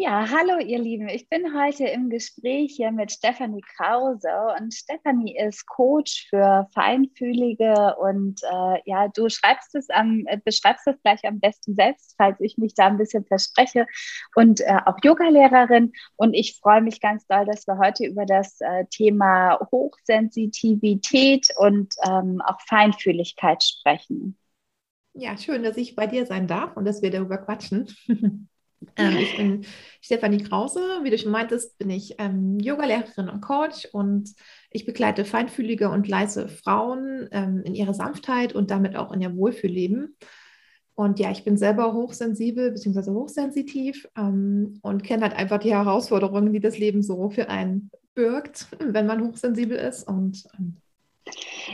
Ja, hallo ihr Lieben. Ich bin heute im Gespräch hier mit Stefanie Krause und Stefanie ist Coach für Feinfühlige und äh, ja, du schreibst es am, äh, beschreibst es gleich am besten selbst, falls ich mich da ein bisschen verspreche und äh, auch Yogalehrerin und ich freue mich ganz doll, dass wir heute über das äh, Thema Hochsensitivität und ähm, auch Feinfühligkeit sprechen. Ja, schön, dass ich bei dir sein darf und dass wir darüber quatschen. Ähm, ich bin Stefanie Krause. Wie du schon meintest, bin ich ähm, Yogalehrerin und Coach und ich begleite feinfühlige und leise Frauen ähm, in ihrer Sanftheit und damit auch in ihr Wohlfühlleben. Und ja, ich bin selber hochsensibel bzw. hochsensitiv ähm, und kenne halt einfach die Herausforderungen, die das Leben so für einen birgt, wenn man hochsensibel ist. Und ähm,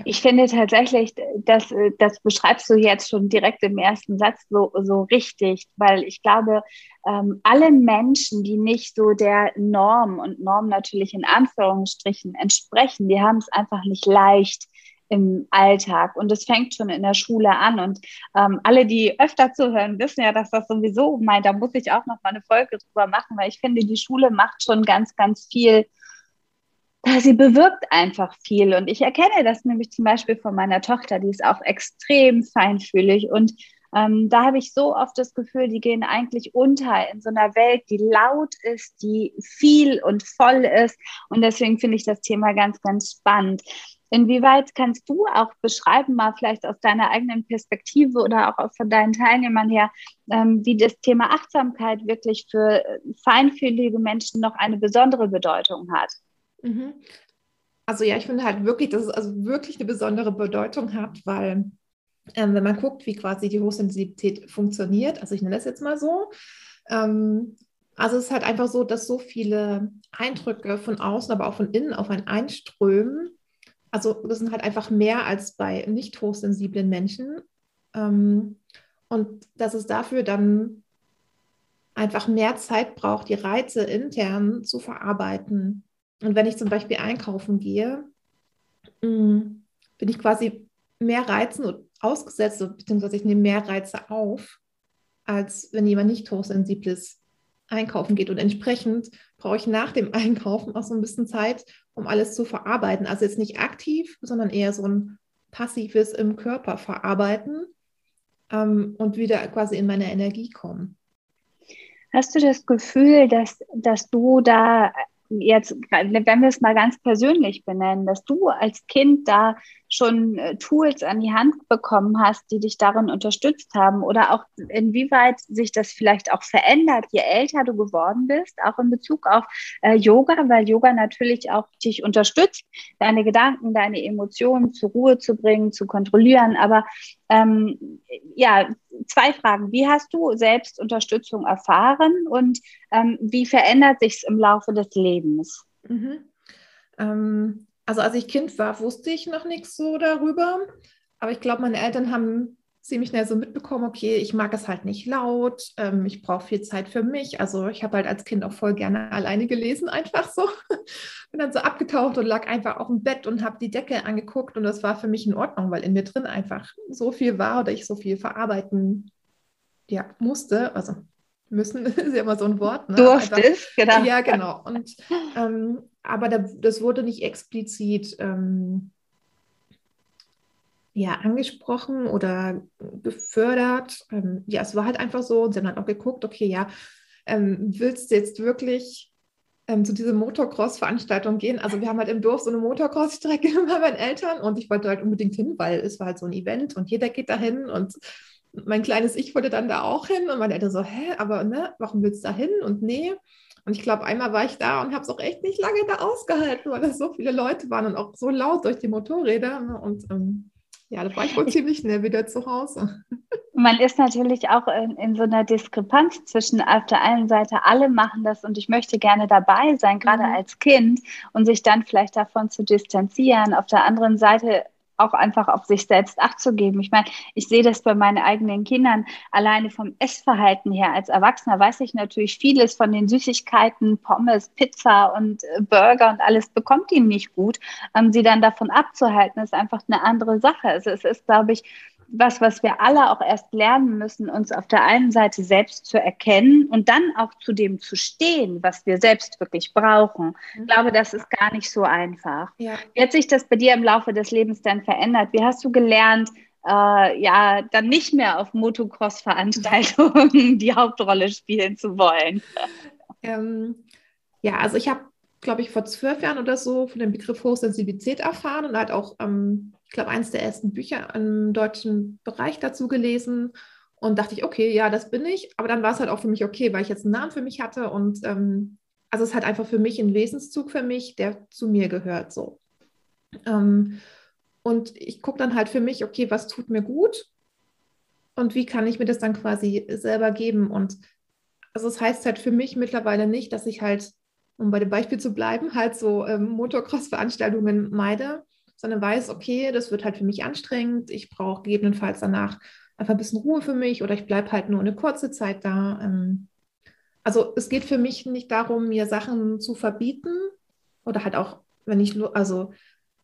ich finde tatsächlich, dass, das beschreibst du jetzt schon direkt im ersten Satz so, so richtig, weil ich glaube, ähm, alle Menschen, die nicht so der Norm und Norm natürlich in Anführungsstrichen entsprechen, die haben es einfach nicht leicht im Alltag. Und es fängt schon in der Schule an. Und ähm, alle, die öfter zuhören, wissen ja, dass das sowieso meint, da muss ich auch noch mal eine Folge drüber machen, weil ich finde, die Schule macht schon ganz, ganz viel sie bewirkt einfach viel. Und ich erkenne das nämlich zum Beispiel von meiner Tochter, die ist auch extrem feinfühlig. Und ähm, da habe ich so oft das Gefühl, die gehen eigentlich unter in so einer Welt, die laut ist, die viel und voll ist. Und deswegen finde ich das Thema ganz, ganz spannend. Inwieweit kannst du auch beschreiben, mal vielleicht aus deiner eigenen Perspektive oder auch von deinen Teilnehmern her, ähm, wie das Thema Achtsamkeit wirklich für feinfühlige Menschen noch eine besondere Bedeutung hat? Mhm. Also ja, ich finde halt wirklich, dass es also wirklich eine besondere Bedeutung hat, weil ähm, wenn man guckt, wie quasi die Hochsensibilität funktioniert, also ich nenne das jetzt mal so, ähm, also es ist halt einfach so, dass so viele Eindrücke von außen, aber auch von innen auf einen einströmen. Also das sind halt einfach mehr als bei nicht hochsensiblen Menschen. Ähm, und dass es dafür dann einfach mehr Zeit braucht, die Reize intern zu verarbeiten. Und wenn ich zum Beispiel einkaufen gehe, mm, bin ich quasi mehr Reizen ausgesetzt, beziehungsweise ich nehme mehr Reize auf, als wenn jemand nicht hochsensibles einkaufen geht. Und entsprechend brauche ich nach dem Einkaufen auch so ein bisschen Zeit, um alles zu verarbeiten. Also jetzt nicht aktiv, sondern eher so ein passives im Körper verarbeiten ähm, und wieder quasi in meine Energie kommen. Hast du das Gefühl, dass, dass du da jetzt, wenn wir es mal ganz persönlich benennen, dass du als Kind da schon äh, Tools an die Hand bekommen hast, die dich darin unterstützt haben oder auch inwieweit sich das vielleicht auch verändert, je älter du geworden bist, auch in Bezug auf äh, Yoga, weil Yoga natürlich auch dich unterstützt, deine Gedanken, deine Emotionen zur Ruhe zu bringen, zu kontrollieren. Aber ähm, ja, zwei Fragen. Wie hast du selbst Unterstützung erfahren und ähm, wie verändert sich es im Laufe des Lebens? Mhm. Ähm, also als ich Kind war, wusste ich noch nichts so darüber. Aber ich glaube, meine Eltern haben ziemlich schnell so mitbekommen, okay, ich mag es halt nicht laut, ähm, ich brauche viel Zeit für mich. Also ich habe halt als Kind auch voll gerne alleine gelesen, einfach so. Bin dann so abgetaucht und lag einfach auf dem Bett und habe die Decke angeguckt und das war für mich in Ordnung, weil in mir drin einfach so viel war oder ich so viel verarbeiten ja, musste. Also müssen ist ja immer so ein Wort. Ne? Durftest, genau. Ja, genau. Und ähm, aber da, das wurde nicht explizit ähm, ja, angesprochen oder gefördert. Ähm, ja, es war halt einfach so. Und sie haben dann auch geguckt, okay, ja, ähm, willst du jetzt wirklich ähm, zu dieser Motocross-Veranstaltung gehen? Also wir haben halt im Dorf so eine Motocross-Strecke bei meinen Eltern und ich wollte halt unbedingt hin, weil es war halt so ein Event und jeder geht dahin und mein kleines Ich wollte dann da auch hin und meine Eltern so, hä, aber ne, warum willst du da hin? Und nee, und ich glaube, einmal war ich da und habe es auch echt nicht lange da ausgehalten, weil da so viele Leute waren und auch so laut durch die Motorräder. Ne? Und ähm, ja, da war ich wohl ziemlich schnell wieder zu Hause. Man ist natürlich auch in, in, so einer Diskrepanz zwischen auf der einen Seite, alle machen das und ich möchte gerne dabei sein, gerade mhm. als Kind, und sich dann vielleicht davon zu distanzieren. Auf der anderen Seite auch einfach auf sich selbst Acht zu geben. Ich meine, ich sehe das bei meinen eigenen Kindern. Alleine vom Essverhalten her als Erwachsener weiß ich natürlich vieles von den Süßigkeiten, Pommes, Pizza und äh, Burger und alles bekommt ihnen nicht gut. Ähm, sie dann davon abzuhalten, ist einfach eine andere Sache. Also es ist, glaube ich, was, was wir alle auch erst lernen müssen, uns auf der einen Seite selbst zu erkennen und dann auch zu dem zu stehen, was wir selbst wirklich brauchen. Ich mhm. glaube, das ist gar nicht so einfach. Ja. Wie hat sich das bei dir im Laufe des Lebens dann verändert? Wie hast du gelernt, äh, ja, dann nicht mehr auf Motocross-Veranstaltungen die Hauptrolle spielen zu wollen? Ähm, ja, also ich habe, glaube ich, vor zwölf Jahren oder so von dem Begriff Hochsensibilität erfahren und halt auch ähm, glaube, eines der ersten Bücher im deutschen Bereich dazu gelesen. Und dachte ich, okay, ja, das bin ich. Aber dann war es halt auch für mich okay, weil ich jetzt einen Namen für mich hatte. Und ähm, also es ist halt einfach für mich ein Wesenszug für mich, der zu mir gehört so. Ähm, und ich gucke dann halt für mich, okay, was tut mir gut? Und wie kann ich mir das dann quasi selber geben? Und also es das heißt halt für mich mittlerweile nicht, dass ich halt, um bei dem Beispiel zu bleiben, halt so ähm, Motocross-Veranstaltungen meide, sondern weiß, okay, das wird halt für mich anstrengend, ich brauche gegebenenfalls danach einfach ein bisschen Ruhe für mich oder ich bleibe halt nur eine kurze Zeit da. Ähm. Also es geht für mich nicht darum, mir Sachen zu verbieten oder halt auch, wenn ich, also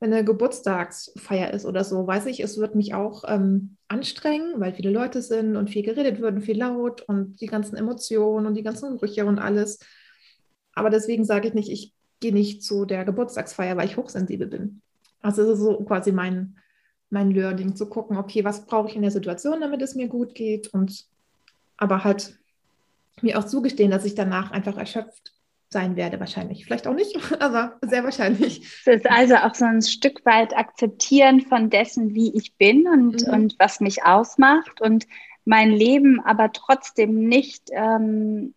wenn eine Geburtstagsfeier ist oder so, weiß ich, es wird mich auch ähm, anstrengen, weil viele Leute sind und viel geredet wird und viel laut und die ganzen Emotionen und die ganzen Gerüche und alles. Aber deswegen sage ich nicht, ich gehe nicht zu der Geburtstagsfeier, weil ich hochsensibel bin. Also es ist so quasi mein, mein Learning, zu gucken, okay, was brauche ich in der Situation, damit es mir gut geht und aber halt mir auch zugestehen, dass ich danach einfach erschöpft sein werde, wahrscheinlich. Vielleicht auch nicht, aber sehr wahrscheinlich. Es ist also auch so ein Stück weit akzeptieren von dessen, wie ich bin und, mhm. und was mich ausmacht und mein Leben aber trotzdem nicht ähm,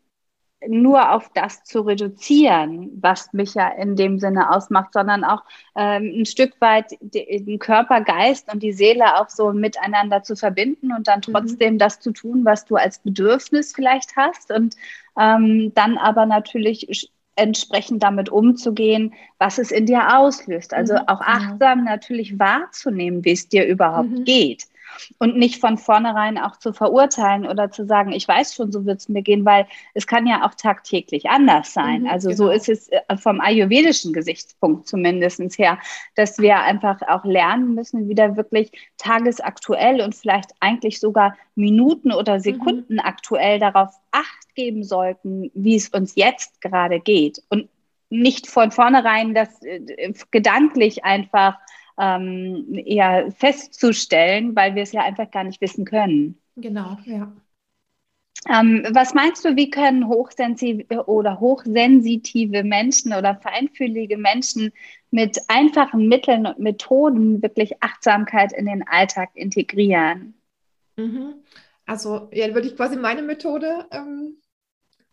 nur auf das zu reduzieren, was mich ja in dem Sinne ausmacht, sondern auch ähm, ein Stück weit den Körper, Geist und die Seele auch so miteinander zu verbinden und dann mhm. trotzdem mhm. das zu tun, was du als Bedürfnis vielleicht hast und ähm, dann aber natürlich entsprechend damit umzugehen, was es in dir auslöst. Also mhm. auch genau. achtsam natürlich wahrzunehmen, wie es dir überhaupt mhm. geht und nicht von vornherein auch zu verurteilen oder zu sagen, ich weiß schon, so wird es mir gehen, weil es kann ja auch tagtäglich anders sein. Mhm, also genau. so ist es äh, vom ayurvedischen Gesichtspunkt zumindest her, dass wir einfach auch lernen müssen, wieder wirklich tagesaktuell und vielleicht eigentlich sogar Minuten oder mhm. Sekunden mhm. aktuell darauf Acht geben sollten, wie es uns jetzt gerade geht und nicht von vornherein das äh, gedanklich einfach ähm, eher festzustellen, weil wir es ja einfach gar nicht wissen können. Genau, ja. Ähm, was meinst du, wie können hochsensitive oder hochsensitive Menschen oder feinfühlige Menschen mit einfachen Mitteln und Methoden wirklich Achtsamkeit in den Alltag integrieren? Mhm. Also, ja, würde ich quasi meine Methode ähm,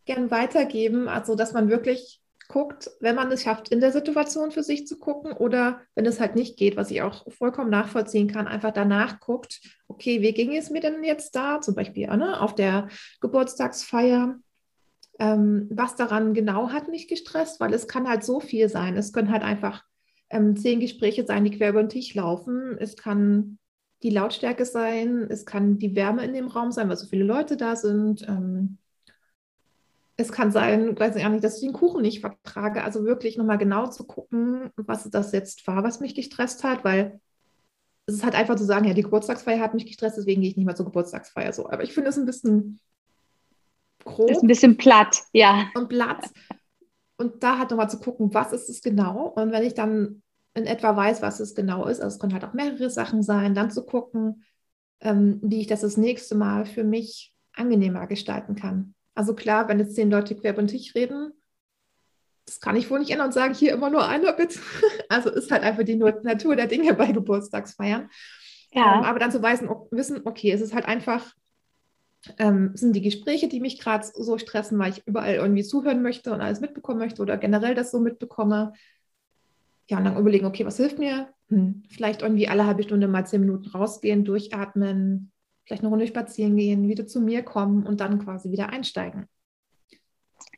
gern weitergeben, also dass man wirklich guckt, wenn man es schafft, in der Situation für sich zu gucken oder wenn es halt nicht geht, was ich auch vollkommen nachvollziehen kann, einfach danach guckt, okay, wie ging es mir denn jetzt da, zum Beispiel ne, auf der Geburtstagsfeier, ähm, was daran genau hat mich gestresst, weil es kann halt so viel sein. Es können halt einfach ähm, zehn Gespräche sein, die quer über den Tisch laufen. Es kann die Lautstärke sein, es kann die Wärme in dem Raum sein, weil so viele Leute da sind. Ähm, es kann sein, weiß ich auch nicht, dass ich den Kuchen nicht vertrage. Also wirklich nochmal genau zu gucken, was das jetzt war, was mich gestresst hat, weil es ist halt einfach zu sagen, ja, die Geburtstagsfeier hat mich gestresst, deswegen gehe ich nicht mehr zur Geburtstagsfeier. So. Aber ich finde es ein bisschen grob. Ist ein bisschen platt, ja. Und platt. Und da halt nochmal zu gucken, was ist es genau? Und wenn ich dann in etwa weiß, was es genau ist, also es können halt auch mehrere Sachen sein, dann zu gucken, ähm, wie ich das das nächste Mal für mich angenehmer gestalten kann. Also klar, wenn jetzt zehn Leute quer über den Tisch reden, das kann ich wohl nicht ändern und sagen, hier immer nur einer bitte. Also ist halt einfach die Natur der Dinge bei Geburtstagsfeiern. Ja. Ähm, aber dann zu weisen, wissen, okay, es ist halt einfach, ähm, sind die Gespräche, die mich gerade so stressen, weil ich überall irgendwie zuhören möchte und alles mitbekommen möchte oder generell das so mitbekomme. Ja, und dann überlegen, okay, was hilft mir? Hm, vielleicht irgendwie alle halbe Stunde mal zehn Minuten rausgehen, durchatmen, vielleicht eine Runde spazieren gehen, wieder zu mir kommen und dann quasi wieder einsteigen.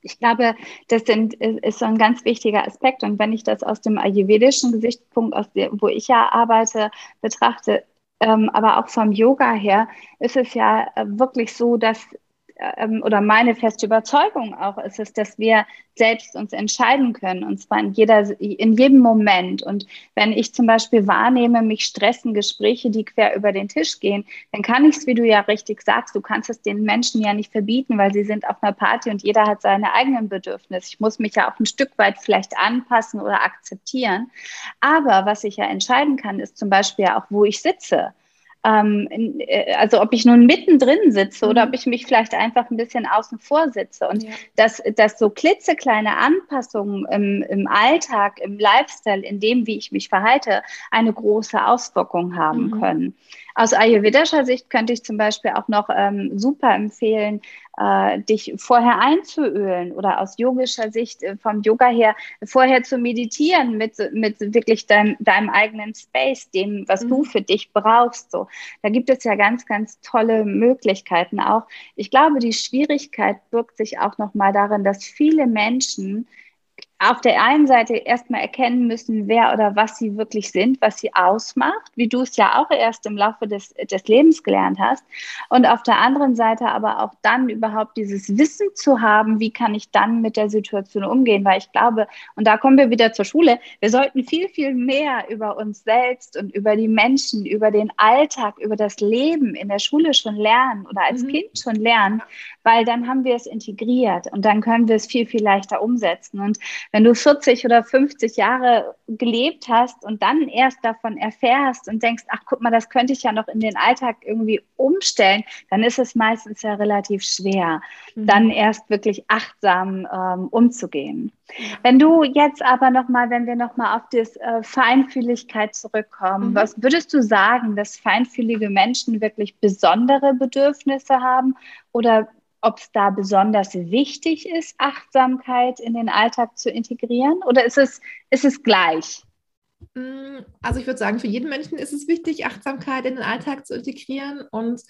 Ich glaube, das sind, ist so ein ganz wichtiger Aspekt. Und wenn ich das aus dem ayurvedischen Gesichtspunkt, aus der, wo ich ja arbeite, betrachte, ähm, aber auch vom Yoga her, ist es ja äh, wirklich so, dass ähm, oder meine feste Überzeugung auch ist es, dass wir selbst uns entscheiden können und zwar in jeder, in jedem Moment. Und wenn ich zum Beispiel wahrnehme, mich stressen Gespräche, die quer über den Tisch gehen, dann kann ich es, wie du ja richtig sagst, du kannst es den Menschen ja nicht verbieten, weil sie sind auf einer Party und jeder hat seine eigenen Bedürfnisse. Ich muss mich ja auch ein Stück weit vielleicht anpassen oder akzeptieren. Aber was ich ja entscheiden kann, ist zum Beispiel auch, wo ich sitze. Ähm, äh, also ob ich nun mittendrin sitze oder mhm. ob ich mich vielleicht einfach ein bisschen außen vor sitze. Und ja. dass, dass so klitzekleine Anpassungen im, im Alltag, im Lifestyle, in dem, wie ich mich verhalte, eine große Auswirkung haben mhm. können. Aus ayurvedischer Sicht könnte ich zum Beispiel auch noch ähm, super empfehlen, äh, dich vorher einzuölen oder aus yogischer Sicht äh, vom Yoga her vorher zu meditieren mit, mit wirklich dein, deinem eigenen Space, dem, was mhm. du für dich brauchst. So, da gibt es ja ganz, ganz tolle Möglichkeiten auch. Ich glaube, die Schwierigkeit birgt sich auch noch mal darin, dass viele Menschen auf der einen Seite erstmal erkennen müssen, wer oder was sie wirklich sind, was sie ausmacht, wie du es ja auch erst im Laufe des, des Lebens gelernt hast. Und auf der anderen Seite aber auch dann überhaupt dieses Wissen zu haben, wie kann ich dann mit der Situation umgehen, weil ich glaube, und da kommen wir wieder zur Schule, wir sollten viel, viel mehr über uns selbst und über die Menschen, über den Alltag, über das Leben in der Schule schon lernen oder als mhm. Kind schon lernen, weil dann haben wir es integriert und dann können wir es viel, viel leichter umsetzen. Und wenn du 40 oder 50 Jahre gelebt hast und dann erst davon erfährst und denkst, ach guck mal, das könnte ich ja noch in den Alltag irgendwie umstellen, dann ist es meistens ja relativ schwer, mhm. dann erst wirklich achtsam ähm, umzugehen. Wenn du jetzt aber nochmal, wenn wir nochmal auf das äh, Feinfühligkeit zurückkommen, mhm. was würdest du sagen, dass feinfühlige Menschen wirklich besondere Bedürfnisse haben oder ob es da besonders wichtig ist, Achtsamkeit in den Alltag zu integrieren? Oder ist es, ist es gleich? Mm, also ich würde sagen, für jeden Menschen ist es wichtig, Achtsamkeit in den Alltag zu integrieren. Und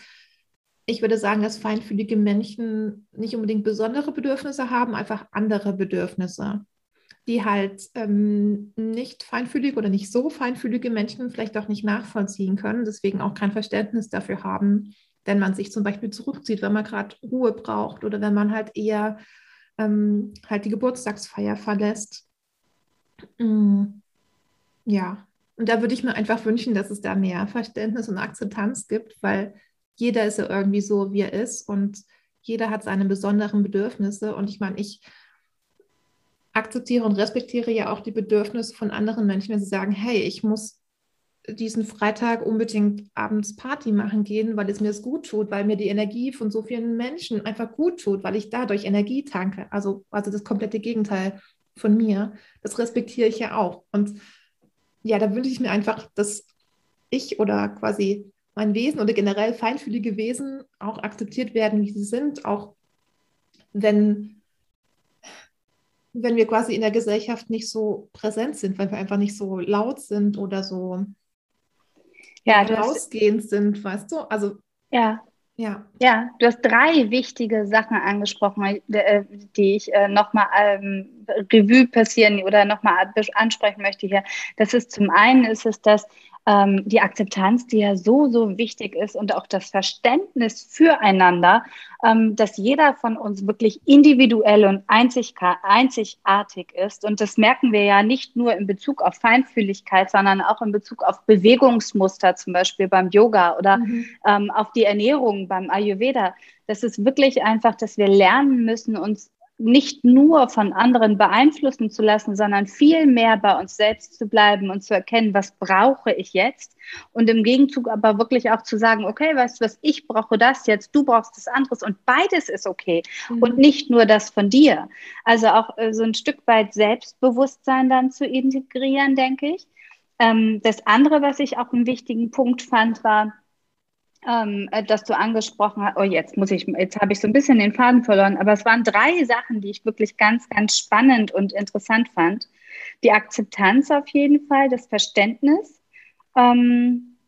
ich würde sagen, dass feinfühlige Menschen nicht unbedingt besondere Bedürfnisse haben, einfach andere Bedürfnisse, die halt ähm, nicht feinfühlig oder nicht so feinfühlige Menschen vielleicht auch nicht nachvollziehen können, deswegen auch kein Verständnis dafür haben, wenn man sich zum Beispiel zurückzieht, wenn man gerade Ruhe braucht oder wenn man halt eher ähm, halt die Geburtstagsfeier verlässt. Mm, ja, und da würde ich mir einfach wünschen, dass es da mehr Verständnis und Akzeptanz gibt, weil jeder ist ja irgendwie so, wie er ist und jeder hat seine besonderen Bedürfnisse. Und ich meine, ich akzeptiere und respektiere ja auch die Bedürfnisse von anderen Menschen, wenn sie sagen, hey, ich muss diesen Freitag unbedingt abends Party machen gehen, weil es mir es gut tut, weil mir die Energie von so vielen Menschen einfach gut tut, weil ich dadurch Energie tanke. Also, also das komplette Gegenteil von mir. Das respektiere ich ja auch. Und ja, da wünsche ich mir einfach, dass ich oder quasi mein Wesen oder generell feinfühlige Wesen auch akzeptiert werden, wie sie sind, auch wenn, wenn wir quasi in der Gesellschaft nicht so präsent sind, weil wir einfach nicht so laut sind oder so ja, rausgehend sind, weißt du? Also ja. Ja. ja, du hast drei wichtige Sachen angesprochen, äh, die ich äh, nochmal ähm, Revue passieren oder nochmal ansprechen möchte hier. Das ist zum einen ist es das, ähm, die Akzeptanz, die ja so, so wichtig ist und auch das Verständnis füreinander, ähm, dass jeder von uns wirklich individuell und einzig, einzigartig ist. Und das merken wir ja nicht nur in Bezug auf Feinfühligkeit, sondern auch in Bezug auf Bewegungsmuster, zum Beispiel beim Yoga oder mhm. ähm, auf die Ernährung beim Ayurveda. Das ist wirklich einfach, dass wir lernen müssen, uns nicht nur von anderen beeinflussen zu lassen, sondern viel mehr bei uns selbst zu bleiben und zu erkennen, was brauche ich jetzt und im Gegenzug aber wirklich auch zu sagen, okay, weißt du was, ich brauche das jetzt, du brauchst das anderes und beides ist okay mhm. und nicht nur das von dir. Also auch äh, so ein Stück weit Selbstbewusstsein dann zu integrieren, denke ich. Ähm, das andere, was ich auch einen wichtigen Punkt fand, war, ähm, äh, dass du angesprochen hast, oh jetzt muss ich, jetzt habe ich so ein bisschen den Faden verloren, aber es waren drei Sachen, die ich wirklich ganz, ganz spannend und interessant fand. Die Akzeptanz auf jeden Fall, das Verständnis. Ähm,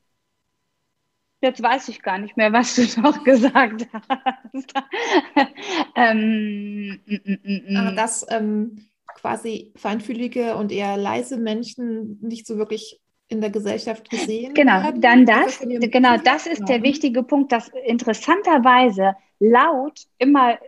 jetzt weiß ich gar nicht mehr, was du noch gesagt hast. ähm, mm, mm, mm, dass ähm, quasi feinfühlige und eher leise Menschen nicht so wirklich in der Gesellschaft gesehen Genau, werden. dann das, genau, das ist der wichtige Punkt, dass interessanterweise laut immer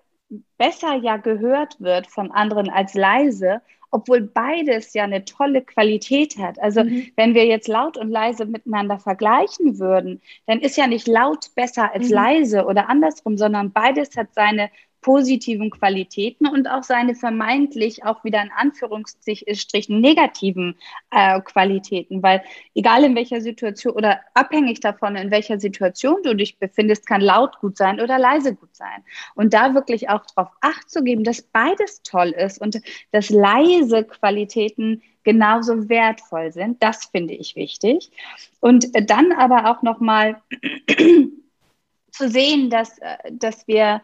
besser ja gehört wird von anderen als leise, obwohl beides ja eine tolle Qualität hat. Also mhm. wenn wir jetzt laut und leise miteinander vergleichen würden, dann ist ja nicht laut besser als mhm. leise oder andersrum, sondern beides hat seine positiven Qualitäten und auch seine vermeintlich auch wieder in Anführungsstrichen negativen äh, Qualitäten, weil egal in welcher Situation oder abhängig davon, in welcher Situation du dich befindest, kann laut gut sein oder leise gut sein. Und da wirklich auch darauf acht zu geben, dass beides toll ist und dass leise Qualitäten genauso wertvoll sind, das finde ich wichtig. Und dann aber auch nochmal zu sehen, dass, äh, dass wir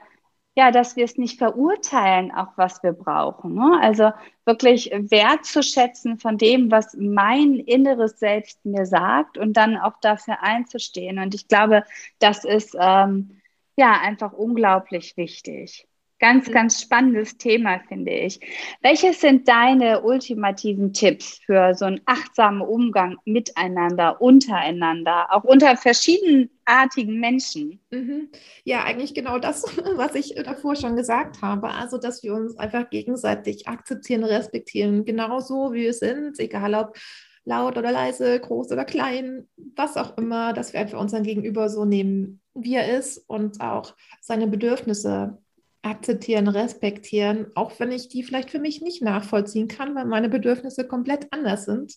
ja, dass wir es nicht verurteilen, auch was wir brauchen. Ne? Also wirklich wertzuschätzen von dem, was mein inneres Selbst mir sagt und dann auch dafür einzustehen. Und ich glaube, das ist ähm, ja einfach unglaublich wichtig. Ganz, ganz spannendes Thema, finde ich. Welches sind deine ultimativen Tipps für so einen achtsamen Umgang miteinander, untereinander, auch unter verschiedenartigen Menschen? Mhm. Ja, eigentlich genau das, was ich davor schon gesagt habe. Also, dass wir uns einfach gegenseitig akzeptieren, respektieren, genauso wie wir sind, egal ob laut oder leise, groß oder klein, was auch immer, dass wir einfach unseren Gegenüber so nehmen, wie er ist und auch seine Bedürfnisse akzeptieren, respektieren, auch wenn ich die vielleicht für mich nicht nachvollziehen kann, weil meine Bedürfnisse komplett anders sind.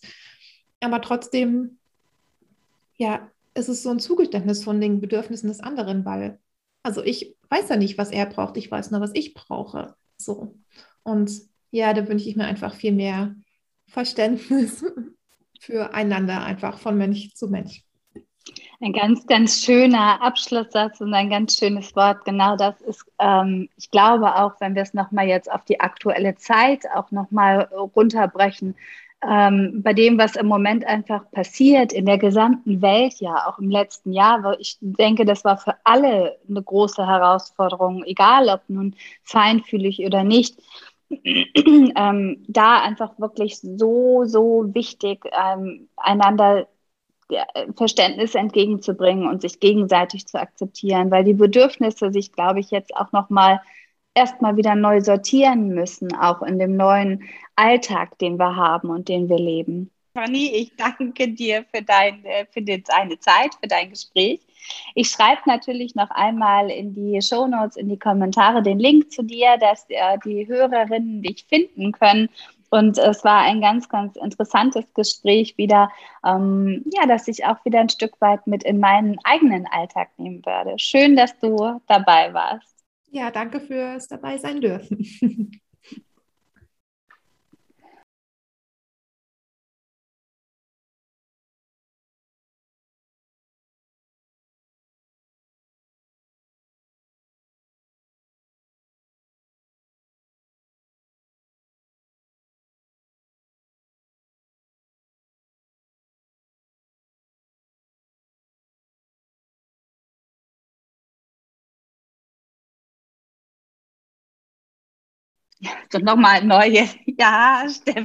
Aber trotzdem, ja, es ist so ein Zugeständnis von den Bedürfnissen des anderen, weil, also ich weiß ja nicht, was er braucht, ich weiß nur, was ich brauche. So. Und ja, da wünsche ich mir einfach viel mehr Verständnis füreinander, einfach von Mensch zu Mensch. Ein ganz, ganz schöner Abschlusssatz und ein ganz schönes Wort. Genau das ist, ähm, ich glaube auch, wenn wir es nochmal jetzt auf die aktuelle Zeit auch nochmal runterbrechen, ähm, bei dem, was im Moment einfach passiert in der gesamten Welt, ja auch im letzten Jahr, weil ich denke, das war für alle eine große Herausforderung, egal ob nun feinfühlig oder nicht. ähm, da einfach wirklich so, so wichtig, ähm, einander Verständnis entgegenzubringen und sich gegenseitig zu akzeptieren, weil die Bedürfnisse sich, glaube ich, jetzt auch noch mal erstmal wieder neu sortieren müssen, auch in dem neuen Alltag, den wir haben und den wir leben. Fanny, ich danke dir für, dein, für deine Zeit, für dein Gespräch. Ich schreibe natürlich noch einmal in die Shownotes, in die Kommentare den Link zu dir, dass äh, die Hörerinnen dich finden können und es war ein ganz, ganz interessantes Gespräch wieder, ähm, ja, dass ich auch wieder ein Stück weit mit in meinen eigenen Alltag nehmen würde. Schön, dass du dabei warst. Ja, danke fürs dabei sein dürfen. So nochmal neue. Ja, stimmt.